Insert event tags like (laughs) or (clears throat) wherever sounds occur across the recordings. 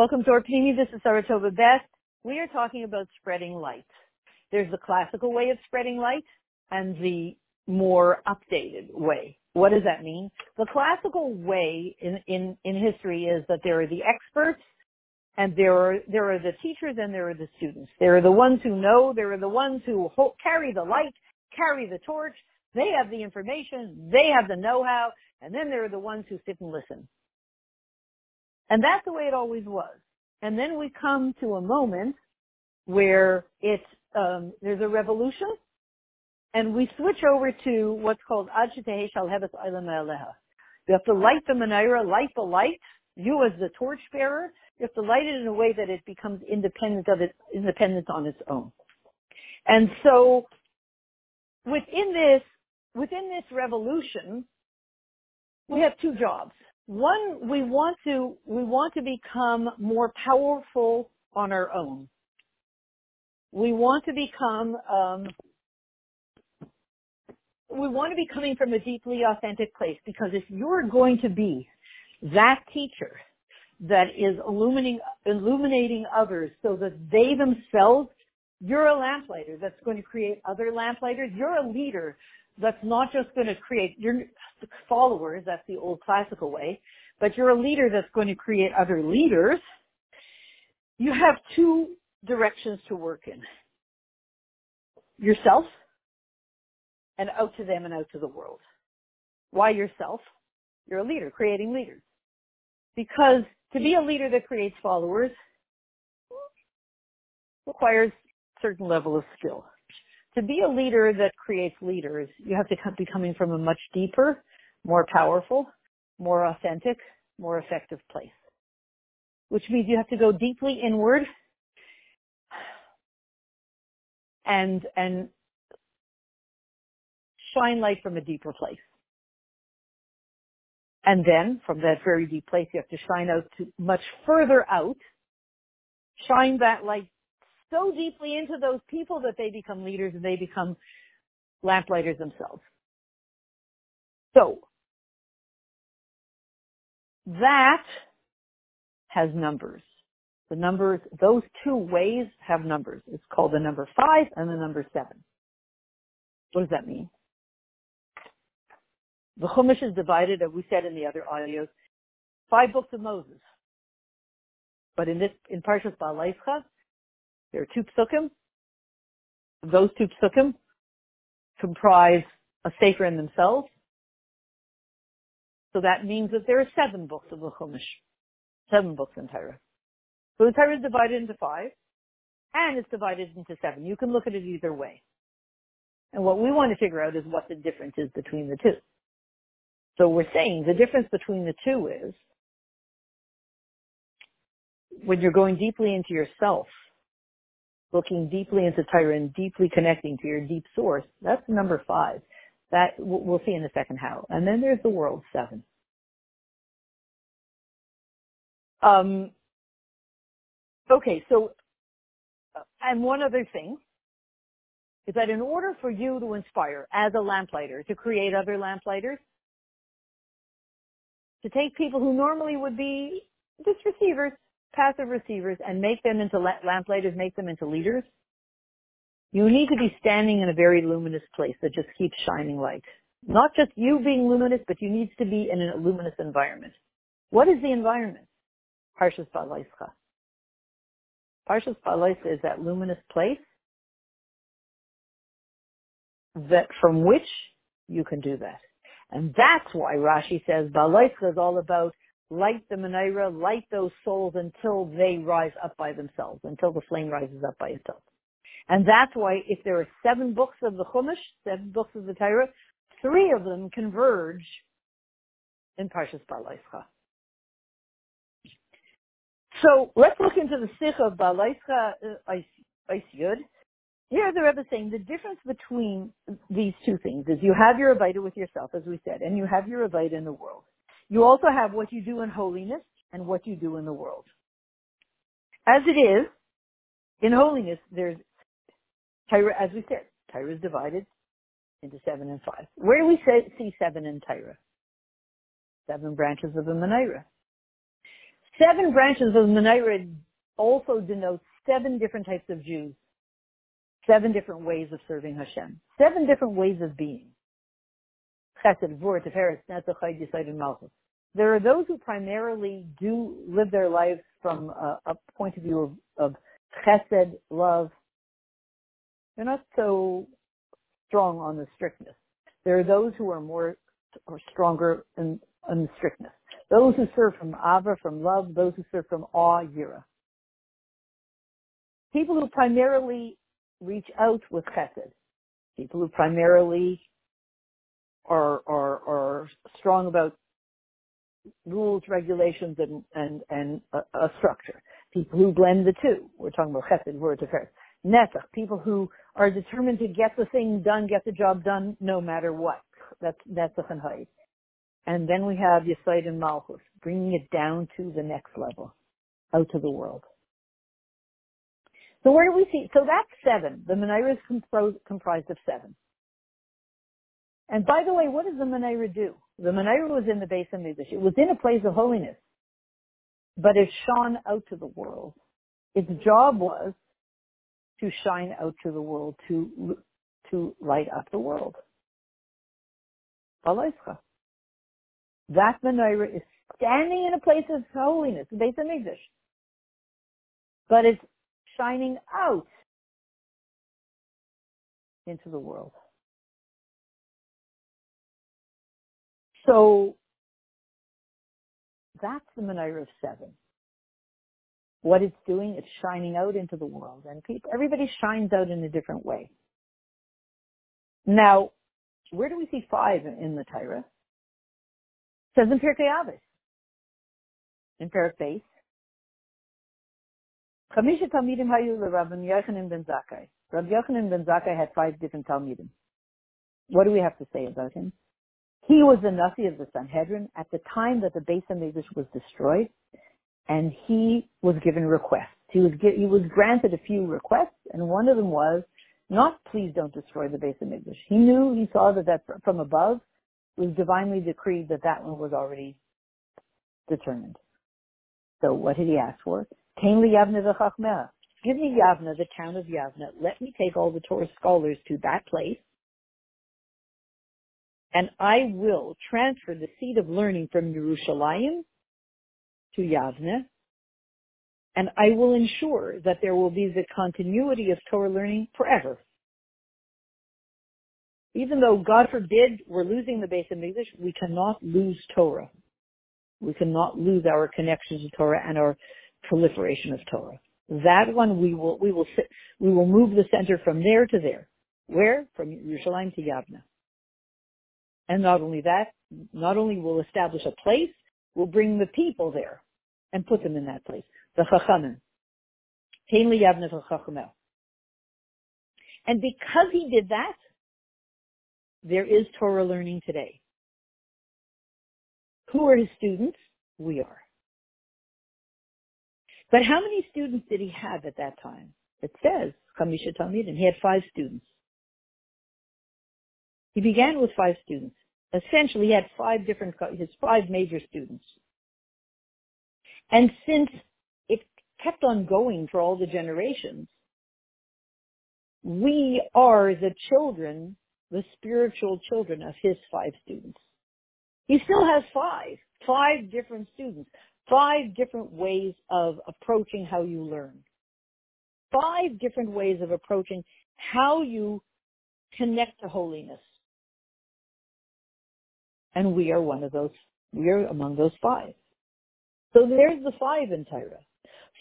Welcome to our Pnimi. This is Saratova Best. We are talking about spreading light. There's the classical way of spreading light and the more updated way. What does that mean? The classical way in, in, in history is that there are the experts and there are, there are the teachers and there are the students. There are the ones who know, there are the ones who hold, carry the light, carry the torch, they have the information, they have the know-how, and then there are the ones who sit and listen. And that's the way it always was. And then we come to a moment where it's, um, there's a revolution and we switch over to what's called Ad Shal Hebes Aleha. You have to light the menorah, light the light. You as the torchbearer, you have to light it in a way that it becomes independent of it, independent on its own. And so within this, within this revolution, we have two jobs. One, we want to, we want to become more powerful on our own. We want to become, um, we want to be coming from a deeply authentic place because if you're going to be that teacher that is illuminating, illuminating others so that they themselves, you're a lamplighter that's going to create other lamplighters. You're a leader that's not just going to create your followers, that's the old classical way, but you're a leader that's going to create other leaders. You have two directions to work in. Yourself and out to them and out to the world. Why yourself? You're a leader, creating leaders. Because to be a leader that creates followers requires certain level of skill. To be a leader that creates leaders, you have to be coming from a much deeper, more powerful, more authentic, more effective place. Which means you have to go deeply inward and, and shine light from a deeper place. And then from that very deep place, you have to shine out to much further out, shine that light so deeply into those people that they become leaders and they become lamplighters themselves. So that has numbers. The numbers, those two ways have numbers. It's called the number five and the number seven. What does that mean? The Chumash is divided, as we said in the other audios, five books of Moses. But in this, in Parshas Ba'aleischa, there are two psukim. Those two psukim comprise a sefer in themselves. So that means that there are seven books of the Chumash. Seven books in Torah. So the Torah is divided into five, and it's divided into seven. You can look at it either way. And what we want to figure out is what the difference is between the two. So we're saying the difference between the two is when you're going deeply into yourself, looking deeply into Torah and deeply connecting to your deep source, that's number five. That we'll see in a second how. And then there's the world seven. Um, okay, so, and one other thing is that in order for you to inspire as a lamplighter to create other lamplighters, to take people who normally would be just receivers, passive receivers, and make them into lamplighters, make them into leaders, you need to be standing in a very luminous place that just keeps shining light. Not just you being luminous, but you need to be in a luminous environment. What is the environment? Parshas Ba'aleischa. Parshas Ba'aleischa is that luminous place that from which you can do that. And that's why Rashi says Ba'aleischa is all about light the menorah, light those souls until they rise up by themselves, until the flame rises up by itself. And that's why if there are seven books of the Chumash, seven books of the Torah, three of them converge in Parshas Ba'aleischa. So let's look into the Sicha of Ba'aleischa uh, Yud. Here the Rebbe is saying the difference between these two things is you have your Avaita with yourself, as we said, and you have your Avaita in the world. You also have what you do in holiness and what you do in the world. As it is, in holiness, there's Torah, as we said, Torah is divided into seven and five. Where do we say, see seven in Torah? Seven branches of the menorah. seven branches of the Menorah also denote seven different types of Jews, seven different ways of serving Hashem, seven different ways of being. Chesed, Vur, Tiferes, Netzach, Malchus. There are those who primarily do live their lives from a, a point of view of, of chesed, love. They're not so strong on the strictness. There are those who are more or stronger in, in the strictness. Those who serve from ava, from love, those who serve from awe, yira. People who primarily reach out with chesed. People who primarily are, are, are strong about rules, regulations, and, and, and a, a structure. People who blend the two. We're talking about chesed, word to first. Netzach, people who are determined to get the thing done, get the job done, no matter what. That's Netzach and Haid. And then we have Yesod and Malchus, bringing it down to the next level, out to the world. So where do we see? So that's seven. The Menorah is comprised of seven. And by the way, what does the Menorah do? The Menorah was in the Beis HaMikdash. It was in a place of holiness, but it shone out to the world. Its job was to shine out to the world, to to light up the world. That menorah is standing in a place of holiness, the Beis HaMikdash, but it's shining out into the world. So that's the menorah of seven. What it's doing, it's shining out into the world, and people, everybody shines out in a different way. Now, where do we see five in the Torah? It says in Pirkei Avos, in Perek Beis, Chamisha Talmidim Hayu Rabbi Yochanan ben Zakkai. Rabbi Yochanan ben Zakkai had five different Talmidim. What do we have to say about him? He was the Nasi of the Sanhedrin at the time that the Beis HaMikdash was destroyed, and he was given requests. He was he was granted a few requests, and one of them was not please don't destroy the Beis HaMikdash. He knew he saw that that from above was divinely decreed that that one was already determined. So what did he ask for? Give me Yavna, the town of Yavna. Let me take all the Torah scholars to that place and I will transfer the seat of learning from Yerushalayim to Yavne, and I will ensure that there will be the continuity of Torah learning forever. Even though, God forbid, we're losing the Beis HaMikdash, we cannot lose Torah. We cannot lose our connection to Torah and our proliferation of Torah. That one we will, we will, we will move the center from there to there. Where? From Yerushalayim to Yavna. And not only that, not only will establish a place, we'll bring the people there and put them in that place. The Chachamim. And because he did that, there is Torah learning today. Who are his students? We are. But how many students did he have at that time? It says, Chamisha Talmidim. He had five students. He began with five students essentially he had five different, his five major students. And since it kept on going for all the generations, we are the children, the spiritual children of his five students. He still has five, five different students, five different ways of approaching how you learn, five different ways of approaching how you connect to holiness. And we are one of those, we are among those five. So there's the five in Torah.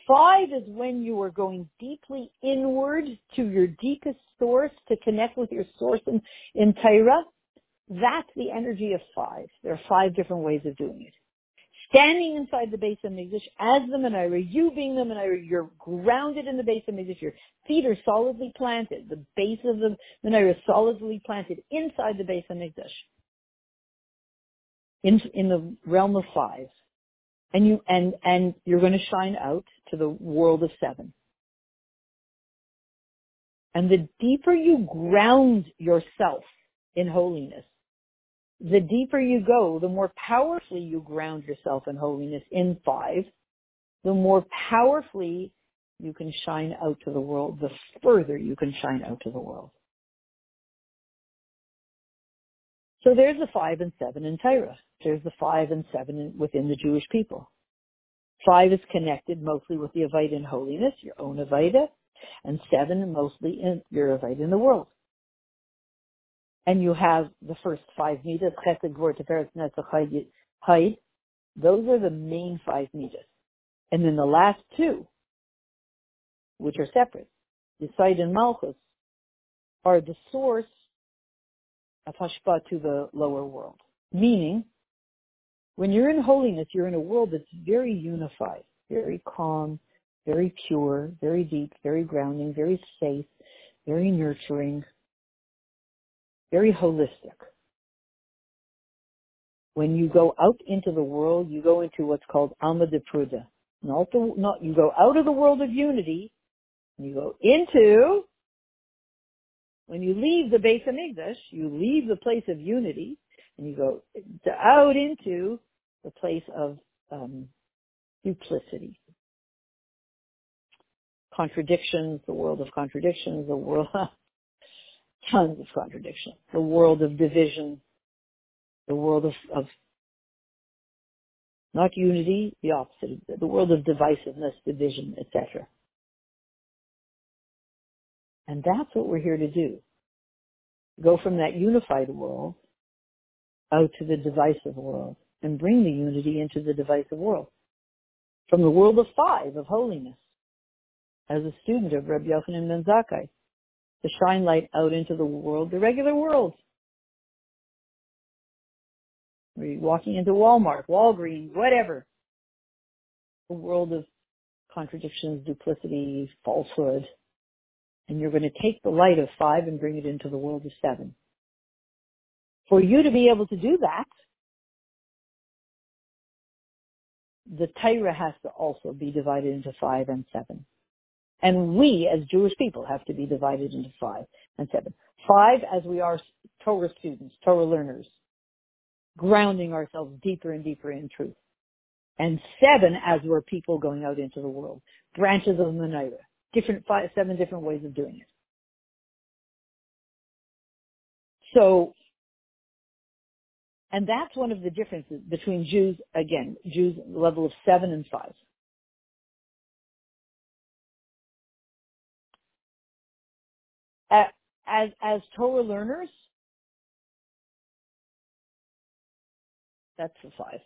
Five is when you are going deeply inward to your deepest source to connect with your source in, in Torah. That's the energy of five. There are five different ways of doing it. Standing inside the Beis HaMikdash as the menorah, you being the menorah, you're grounded in the Beis HaMikdash. Your feet are solidly planted. The base of the menorah is solidly planted inside the Beis HaMikdash in in the realm of five, and you and and you're going to shine out to the world of seven. And the deeper you ground yourself in holiness, the deeper you go, the more powerfully you ground yourself in holiness in five, the more powerfully you can shine out to the world, the further you can shine out to the world. So there's the five and seven in Torah. There's the five and seven within the Jewish people. Five is connected mostly with the Avida in holiness, your own Avida, and seven mostly in your Avida in the world. And you have the first five midas, Chesed, Gvur, Tiferet, Netzach, Haid. Those are the main five midas. And then the last two, which are separate, Yisaid and Malchus, are the source of Hashpa to the lower world. Meaning, when you're in holiness, you're in a world that's very unified, very calm, very pure, very deep, very grounding, very safe, very nurturing, very holistic. When you go out into the world, you go into what's called Alma de Pruda. Not, the, not you go out of the world of unity, and you go into when you leave the base of English, you leave the place of unity, and you go out into the place of um, duplicity, contradictions, the world of contradictions, the world (laughs) tons of contradictions, the world of division, the world of, of not unity, the opposite, the world of divisiveness, division, etc. And that's what we're here to do. Go from that unified world out to the divisive world and bring the unity into the divisive world. From the world of five, of holiness, as a student of Rabbi Yochanan ben Zakkai, to shine light out into the world, the regular world. We're walking into Walmart, Walgreens, whatever. The world of contradictions, duplicity, falsehood. And you're going to take the light of five and bring it into the world of seven. For you to be able to do that, the Torah has to also be divided into five and seven. And we, as Jewish people, have to be divided into five and seven. Five, as we are Torah students, Torah learners, grounding ourselves deeper and deeper in truth. And seven, as we're people going out into the world, branches of the Menorah, different five, seven different ways of doing it. So, and that's one of the differences between Jews, again, Jews level of seven and five. as as Torah learners, that's the five.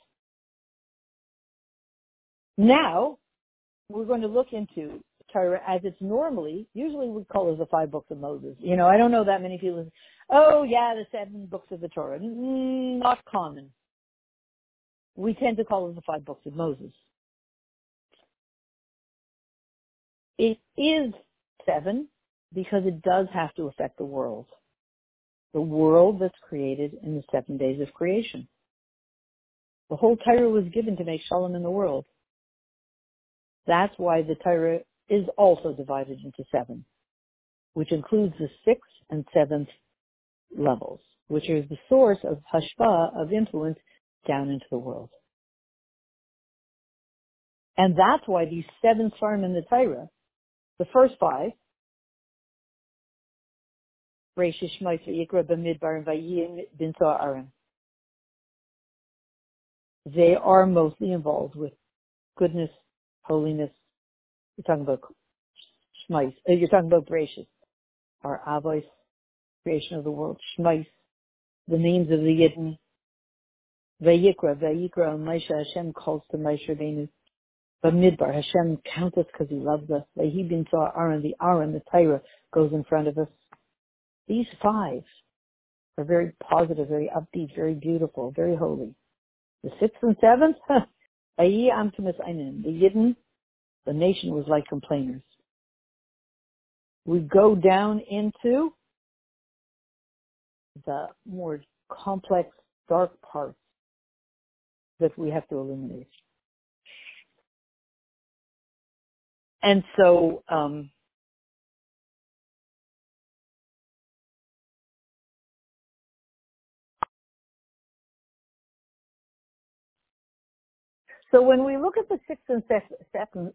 Now we're going to look into Torah as it's normally, usually we call it the five books of Moses. You know, I don't know that many people. Oh yeah, the seven books of the Torah. Mm, not common. We tend to call it the five books of Moses. It is seven because it does have to affect the world. The world that's created in the seven days of creation. The whole Torah was given to make shalom in the world. That's why the Torah is also divided into seven, which includes the sixth and seventh levels, which is the source of hashpa, of influence down into the world. And that's why these seven farm in the Torah, the first five, Rashis Yikra Bamidbar and Aaron. They are mostly involved with goodness, holiness. You're talking about Shmais. Uh, you're talking about Bereshit, our Avos, creation of the world. Shmais, the names of the Yidden. Vayikra, Vayikra, Maisha, Hashem calls to Maisha Rabbeinu. Bamidbar, Hashem counts us because He loves us. Vayi bin Aron, the Aron, the Torah, goes in front of us. These five are very positive, very upbeat, very beautiful, very holy. The sixth and seventh, (laughs) Ayi Amtumis Einin, the Yidden, the nation was like complainers. We go down into the more complex, dark parts that we have to eliminate. And so, um, So when we look at the sixth and, second,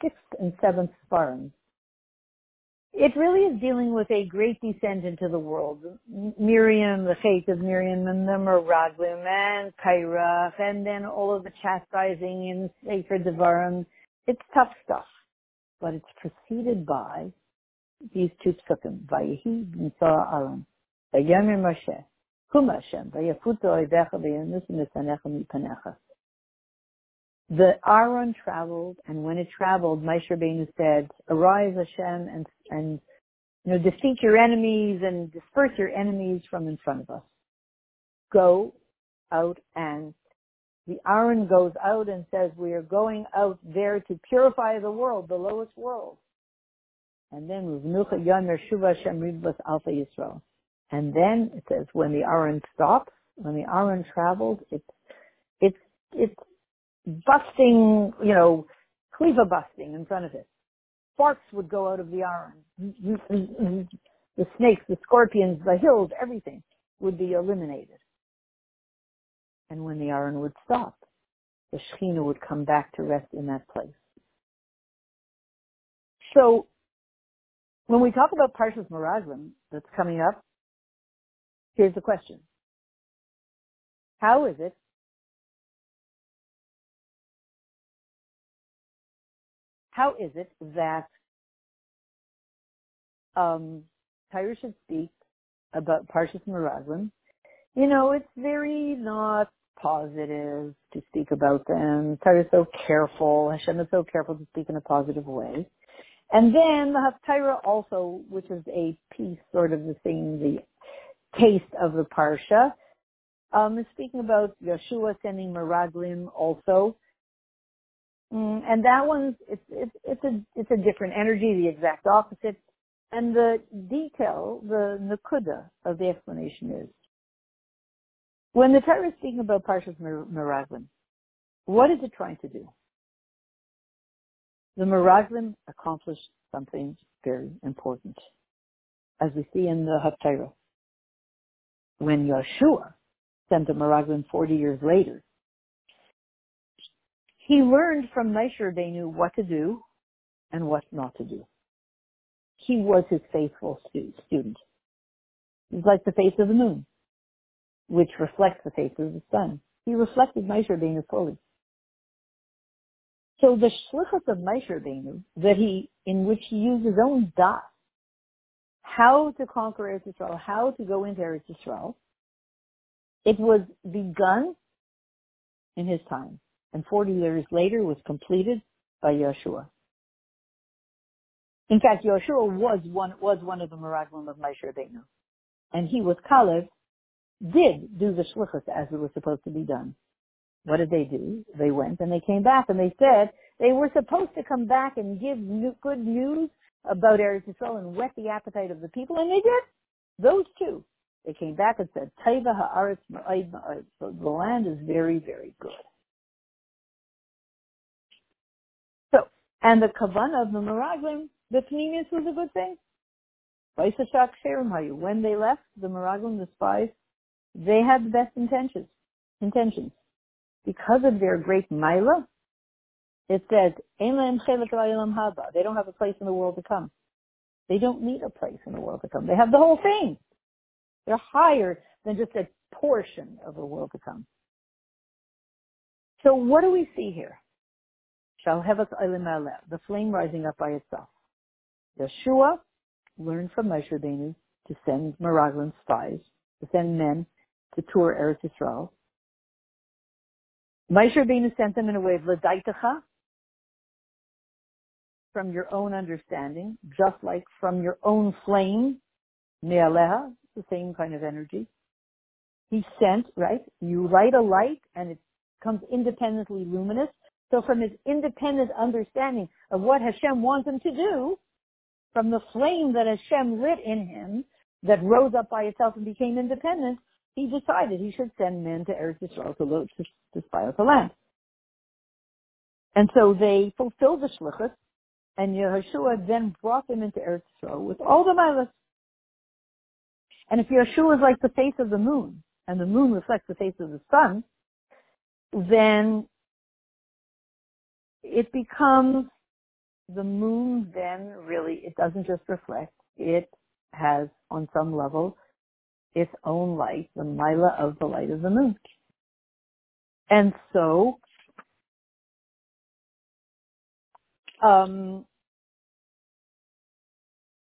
sixth and seventh Sparans, it really is dealing with a great descent into the world. Miriam, the fate of Miriam and the Meraglim and Kairach, and then all of the chastising in Sefer Devarim. It's tough stuff, but it's preceded by these two psukim, Vayihi Mitzah Aron, Vayomer Moshe, Kum Hashem, Vayafuto Oidecha Vayanus Misanecha Mipanecha. The Aron traveled, and when it traveled, Moshe Rabbeinu said, "Arise, Hashem, and and you know defeat your enemies and disperse your enemies from in front of us. Go out and." The Aron goes out and says, "We are going out there to purify the world, the lowest world." And then Alpha Yisrael. And then it says when the Aron stops, when the Aron travels, it's it's it's busting, you know, cleaver busting in front of it. Sparks would go out of the Aron. The snakes, the scorpions, the hills, everything would be eliminated. And when the Aron would stop, the Shekhinah would come back to rest in that place. So when we talk about Parshas Meraglim that's coming up, here's the question. How is it how is it that um Tyra should speak about Parshas Meraglim? You know, it's very not positive to speak about them. Tyra is so careful. Hashem is so careful to speak in a positive way. And then the Haftarah also, which is a piece sort of the same, the taste of the Parsha, um, is speaking about Yehoshua sending Meraglim also. Mm, and that one's, it's, it's, it's a, it's a different energy, the exact opposite. And the detail, the nakuda of the explanation is, when the Torah is speaking about Parshas Meraglim, what is it trying to do? The Meraglim accomplished something very important, as we see in the Haftarah. When Yehoshua sent the Meraglim 40 years later, he learned from Meisher knew what to do and what not to do. He was his faithful student. He's like the face of the moon, which reflects the face of the sun. He reflected Moshe Rabbeinu fully. So the shlichus of Meisher Rabbeinu, that he, in which he used his own dot, how to conquer Eretz Yisrael, how to go into Eretz Yisrael, it was begun in his time, and 40 years later was completed by Yehoshua. In fact, Yehoshua was one, was one of the Meraglim of Moshe Rabbeinu. And he was Kalev, did do the shlichus as it was supposed to be done. What did they do? They went and they came back and they said they were supposed to come back and give new, good news about Eretz Yisrael and whet the appetite of the people, and they did. Those two. They came back and said, Taiva ha'aretz ma'ayd ma'ayd. So the land is very, very good. And the kavanah of the Meraglim, the Pnimius was a good thing. When they left, the Meraglim, the spies, they had the best intentions. Intentions because of their great mila, it says, they don't have a place in the world to come. They don't need a place in the world to come. They have the whole thing. They're higher than just a portion of the world to come. So what do we see here? The flame rising up by itself. Yehoshua learned from Moshe Rabbeinu to send Meraglim spies, to send men to tour Eretz Yisrael, Moshe Rabbeinu sent them in a way of ladaitacha, from your own understanding, just like from your own flame, me'aleha, the same kind of energy. He sent, right? You light a light and it comes independently luminous. So from his independent understanding of what Hashem wants him to do, from the flame that Hashem lit in him, that rose up by itself and became independent, he decided he should send men to Eretz Yisrael to, load, to, to spy out the land. And so they fulfilled the shlichus, and Yehoshua then brought them into Eretz Yisrael with all the milas. And if Yehoshua is like the face of the moon, and the moon reflects the face of the sun, then it becomes the moon then really, it doesn't just reflect, it has on some level its own light, the mila of the light of the moon. And so, um,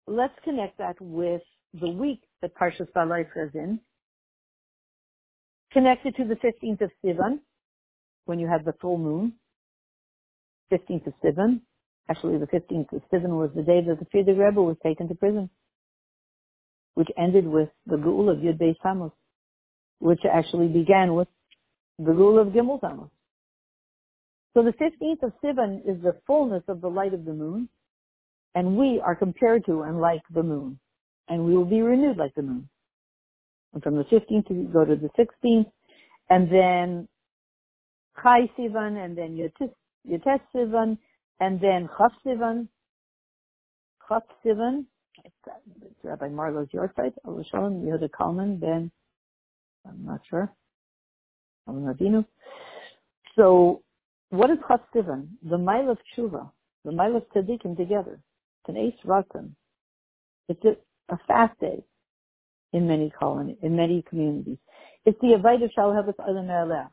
let's connect that with the week that Parshas Balai is in, connected to the 15th of Sivan, when you have the full moon, 15th of Sivan. Actually, the 15th of Sivan was the day that the Frierdiker Rebbe was taken to prison, which ended with the Gul of Yud Beis Tammuz, which actually began with the Gul of Gimel Tammuz. So the 15th of Sivan is the fullness of the light of the moon, and we are compared to and like the moon, and we will be renewed like the moon. And from the 15th we go to the 16th, and then Chai Sivan, and then Yotes Sivan, and then Chav Sivan, Chav Sivan, it's Rabbi Marlowe's Yortzeit, Shalom, Yehuda Kalman, then, I'm not sure. So, what is Chav Sivan? The mile of Tshuva, the mile of Tzaddikim together. It's an Eis Ratzon. It's a, a fast day in many colonies, in many communities. It's the Avaida Shalhavat Alam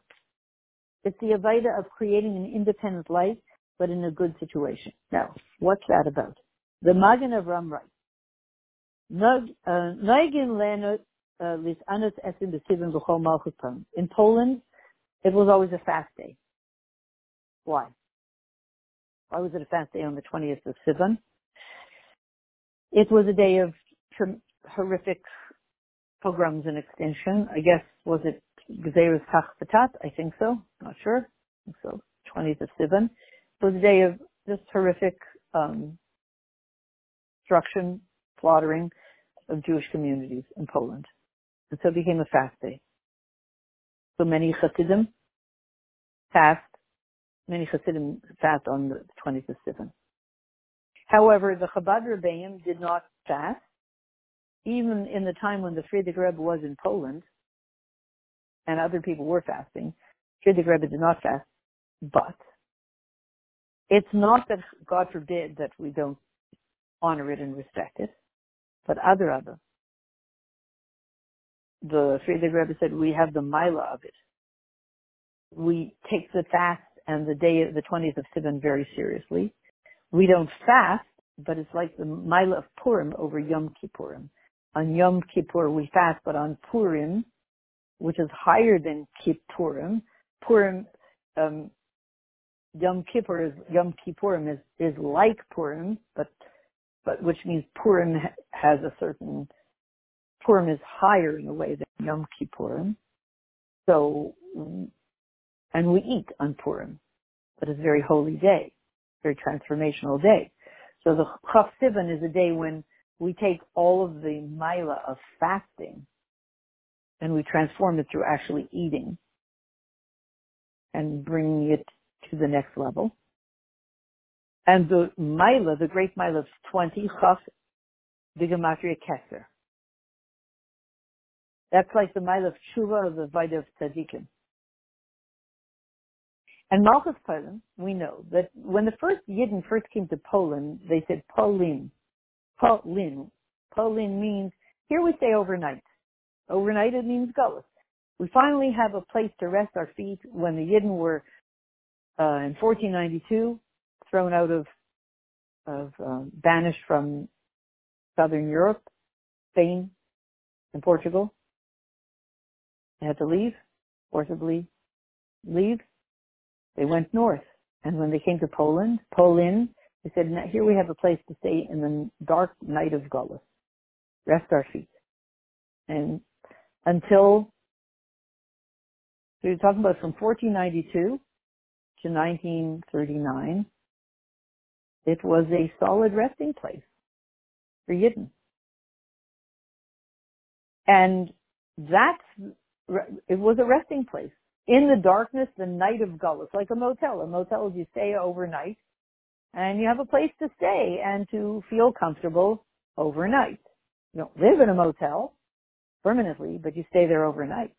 It's the Avaida of creating an independent life, but in a good situation. Now, what's that about? The Magen Avraham writes, uh, uh, in Poland, it was always a fast day. Why? Why was it a fast day on the 20th of Sivan? It was a day of horrific pogroms and extinction. I guess, was it Gzeirus Tach I think so. Not sure. I think so. 20th of Sivan. Was a day of just horrific um, destruction, slaughtering of Jewish communities in Poland. And so it became a fast day. So many Hasidim fast, many Hasidim fast on the 20th of Sivan. However, the Chabad Rebbeim did not fast even in the time when the Frierdiker Rebbe was in Poland, and other people were fasting, Frierdiker Rebbe did not fast, but it's not that, God forbid, that we don't honor it and respect it, but other other. The Frierdiker Rebbe said we have the mila of it. We take the fast and the day, of the 20th of Sivan very seriously. We don't fast, but it's like the mila of Purim over Yom Kippurim on Yom Kippur we fast, but on Purim, which is higher than Kippurim, Purim, um, Yom Kippur is, Yom Kippurim is, is like Purim, but, but which means Purim has a certain, Purim is higher in a way than Yom Kippurim. So, and we eat on Purim, but it's a very holy day, very transformational day. So the Chav Sivan is a day when we take all of the mila of fasting and we transform it through actually eating and bringing it to the next level. And the mila, the great mila of 20, chaf, the gematria keser. That's like the mila of tshuva of the vayda of tzaddikim. And Malchus Poland, we know that when the first Yidden first came to Poland, they said Polin, Polin. Polin means here we stay overnight. Overnight it means Gullus. We finally have a place to rest our feet when the Yidden were uh, in 1492 thrown out of, of um, banished from southern Europe, Spain, and Portugal. They had to leave, forcibly leave. They went north. And when they came to Poland, Polin they said, here we have a place to stay in the dark night of Gullus. Rest our feet. And until, so you're talking about from 1492 to 1939, it was a solid resting place for Yidden. And that's, it was a resting place. In the darkness, the night of Gullus, like a motel. A motel is you stay overnight and you have a place to stay and to feel comfortable overnight. You don't live in a motel permanently, but you stay there overnight.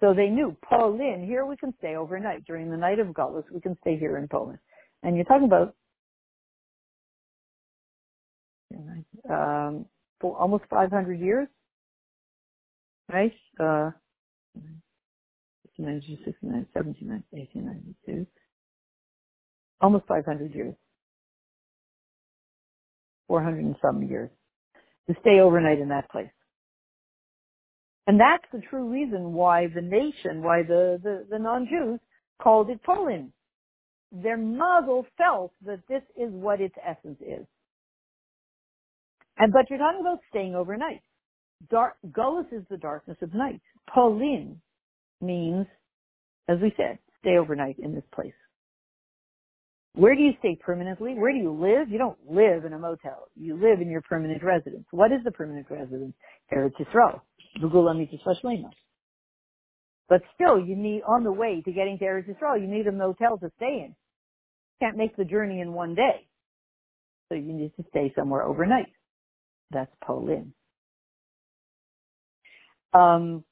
So they knew Polin, here we can stay overnight. During the night of Gullus, we can stay here in Poland. And you're talking about um, for almost 500 years, right? Uh, 1792, 1892, almost 500 years, 400 and some years to stay overnight in that place. And that's the true reason why the nation, why the, the, the non-Jews called it Poland. Their mazel felt that this is what its essence is. And but you're talking about staying overnight. Dark Gullus is the darkness of night. Polin means, as we said, stay overnight in this place. Where do you stay permanently? Where do you live? You don't live in a motel. You live in your permanent residence. What is the permanent residence? Eretz Yisrael. But still, you need, on the way to getting to Eretz Yisrael, you need a motel to stay in. You can't make the journey in one day. So you need to stay somewhere overnight. That's Polin. Um,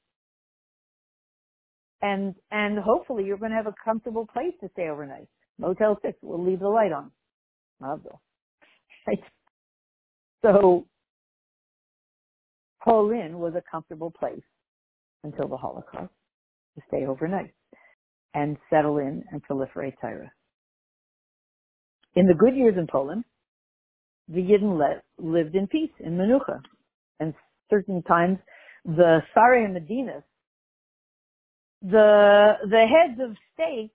and, and hopefully you're going to have a comfortable place to stay overnight. Motel 6, we'll leave the light on. (laughs) So, Polin was a comfortable place until the Holocaust to stay overnight and settle in and proliferate Tyra. In the good years in Poland, the Yidden lived in peace, in Menucha. And certain times, the Sari and Medinas, the, the heads of state,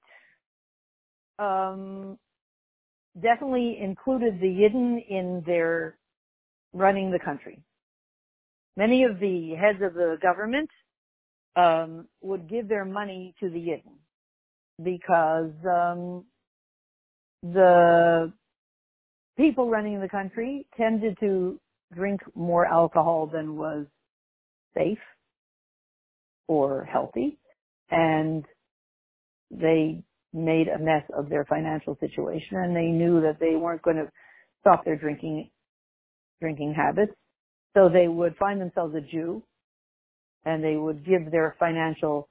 um, definitely included the Yidden in their running the country. Many of the heads of the government um, would give their money to the Yidden because um, the people running the country tended to drink more alcohol than was safe or healthy, and they made a mess of their financial situation, and they knew that they weren't going to stop their drinking drinking habits, so they would find themselves a Jew, and they would give their financial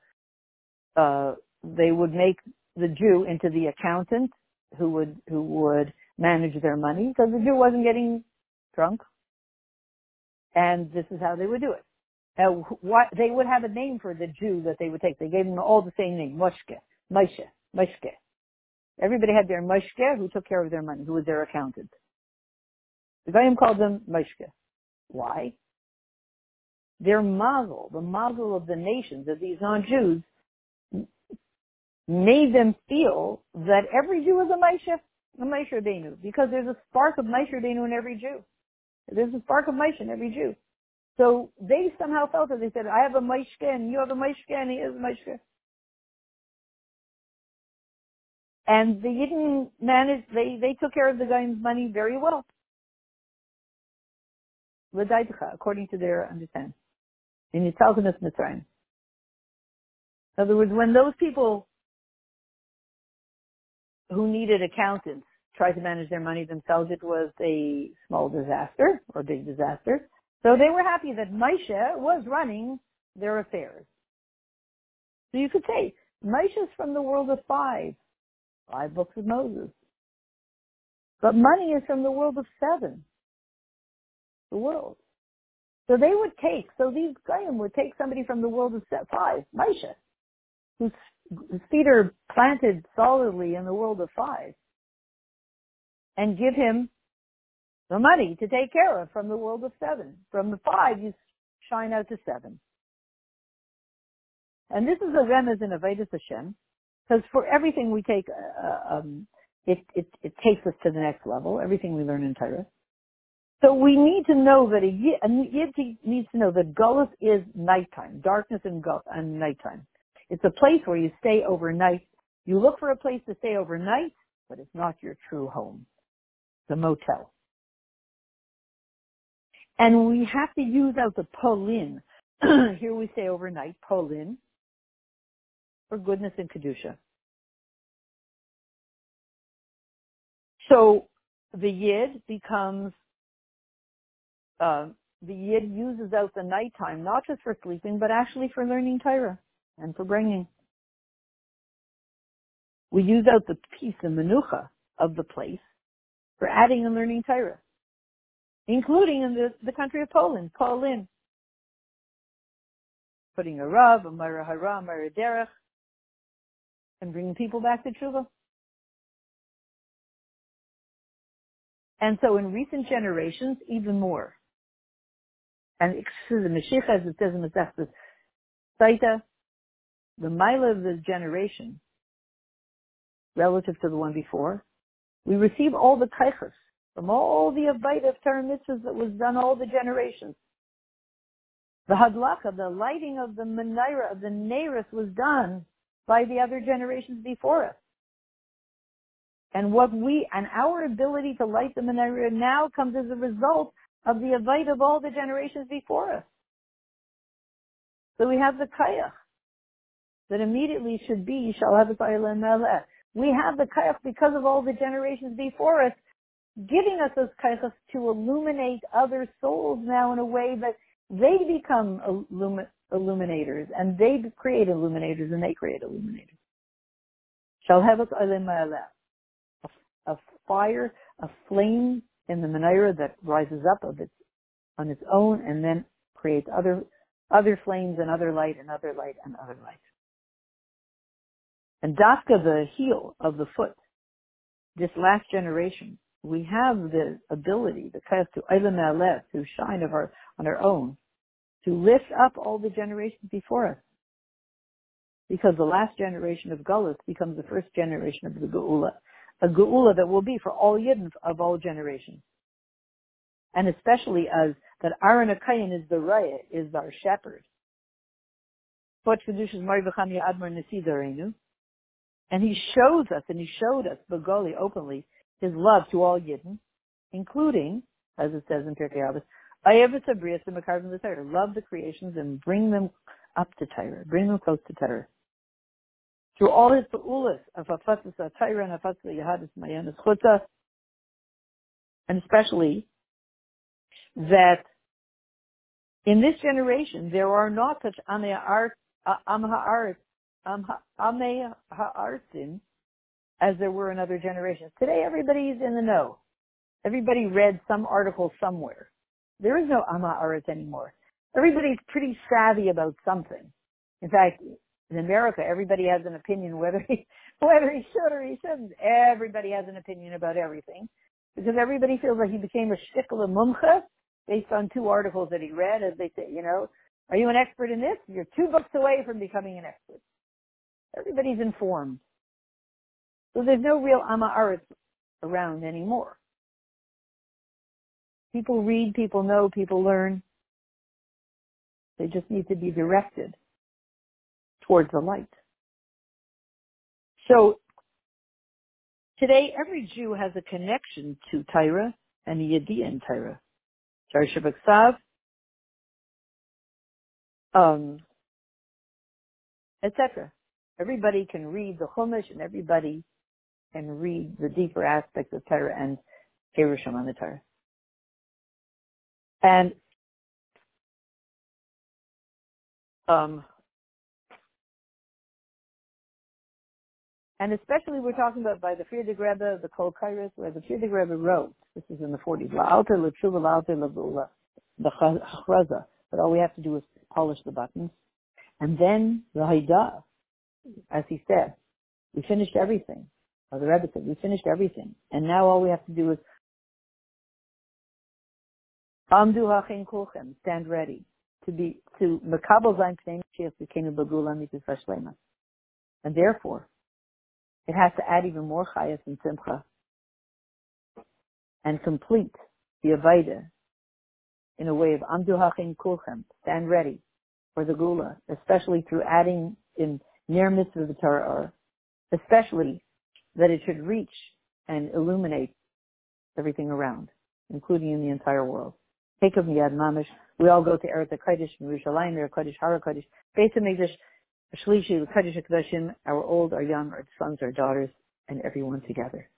uh, they would make the Jew into the accountant who would who would manage their money because the Jew wasn't getting drunk. And this is how they would do it. Now, what, they would have a name for the Jew that they would take. They gave them all the same name, Moshke, Moshe, Moshke. Everybody had their Moshke who took care of their money, who was their accountant. The Goyim called them Moshke. Why? Their mazel, the mazel of the nations, of these non-Jews, made them feel that every Jew is a Moshe, a Rabbeinu, because there's a spark of Moshe Rabbeinu in every Jew. There's a spark of Moshe in every Jew. So they somehow felt that they said, I have a Moshe and you have a Moshe and he is a Moshe. And they didn't manage, they, they took care of the guy's money very well. According to their understanding. In Yitzhalkunus Mitzrayim. In other words, when those people who needed accountants tried to manage their money themselves, it was a small disaster or big disaster. So they were happy that Moshe was running their affairs. So you could say, Moshe's from the world of five, five books of Moses. But money is from the world of seven, the world. So they would take, so these Goyim would take somebody from the world of five, Moshe, whose feet are planted solidly in the world of five and give him the money to take care of from the world of seven. From the five, you shine out to seven. And this is a remez in Avodas Hashem, because for everything we take, uh, um, it, it, it takes us to the next level, everything we learn in Torah. So we need to know that a yid, a yid needs to know that Gullus is nighttime, darkness and, gull, and nighttime. It's a place where you stay overnight. You look for a place to stay overnight, but it's not your true home. A motel. And we have to use out the Polin. (clears throat) Here we say overnight, Polin, for goodness and Kedusha. So the Yid becomes, uh, the Yid uses out the nighttime, not just for sleeping, but actually for learning Torah and for bringing. We use out the peace and menucha of the place for adding and learning Torah, including in the, the country of Poland, Poland, putting a Rav, a Mara Hara, Mara Derech, and bringing people back to Tshuva. And so in recent generations, even more. And the Mashiach, as it says in the Saita, the mila of the generation, relative to the one before, we receive all the kaichas from all the abide of Torah mitzvahs that was done all the generations. The hadlaka, the lighting of the menorah, of the neris was done by the other generations before us. And what we, and our ability to light the menorah now comes as a result of the avite of all the generations before us. So we have the kayach that immediately should be have a We have the kayach because of all the generations before us, giving us those kayachs to illuminate other souls now in a way that they become illumi- illuminators and they create illuminators and they create illuminators. Have a, a fire, a flame in the menorah that rises up of its on its own and then creates other other flames and other light and other light and other light. And dafka, the heel of the foot, this last generation, we have the ability, the kayas to ilam to shine of our, on our own, to lift up all the generations before us. Because the last generation of Golus becomes the first generation of the Geula. A Geula that will be for all Yidden of all generations. And especially as that Aaron Akayan is the Raya, is our shepherd. And he shows us, and he showed us, Begoli, openly, his love to all Yidden, including, as it says in Pirkei Avos, Love the creations and bring them up to Torah, bring them close to Torah. Through all his ba'ulas of Afatzas Torah and Afatzas Yahadis Mayanis Chutza, and especially that in this generation there are not such Amei Ha'arsin as there were in other generations. Today everybody's in the know. Everybody read some article somewhere. There is no Amma Aretz anymore. Everybody's pretty savvy about something. In fact, in America, everybody has an opinion whether he, (laughs) whether he should or he shouldn't. Everybody has an opinion about everything because everybody feels like he became a shtickle mumcha based on two articles that he read, as they say, you know, are you an expert in this? You're two books away from becoming an expert. Everybody's informed. So there's no real Amma around anymore. People read, people know, people learn. They just need to be directed towards the light. So today every Jew has a connection to Torah and the Yediyah in Tyra. Torah Shabbat um, etc. Everybody can read the Chumash and everybody can read the deeper aspects of Torah and Perushim on the Torah. And um, and especially we're talking about by the Frierdiker Rebbe, the Kol Kairos, where the Frierdiker Rebbe wrote, this is in the 40s, La'alter l'tshuva la'alter l'gula, the chraza, that all we have to do is polish the buttons. And then the Haidah, as he said, we finished everything. Or the Rebbe said, we finished everything. And now all we have to do is Amdu hachin kulchem, stand ready to be to makabel zayin pnei Mashiach became a bagula mitzvah and therefore it has to add even more chayas and simcha and complete the avaida in a way of amdu hachin kulchem, stand ready for the Geula, especially through adding in near mitzvah the Torah, especially that it should reach and illuminate everything around, including in the entire world. Take of Mamish. We all go to Eretz HaKodesh, Yerushalayim, Eretz Kodesh, Hara Kodesh, Beis HaMikdash, Shlishi, HaKodeshim, our old, our young, our sons, our daughters, and everyone together.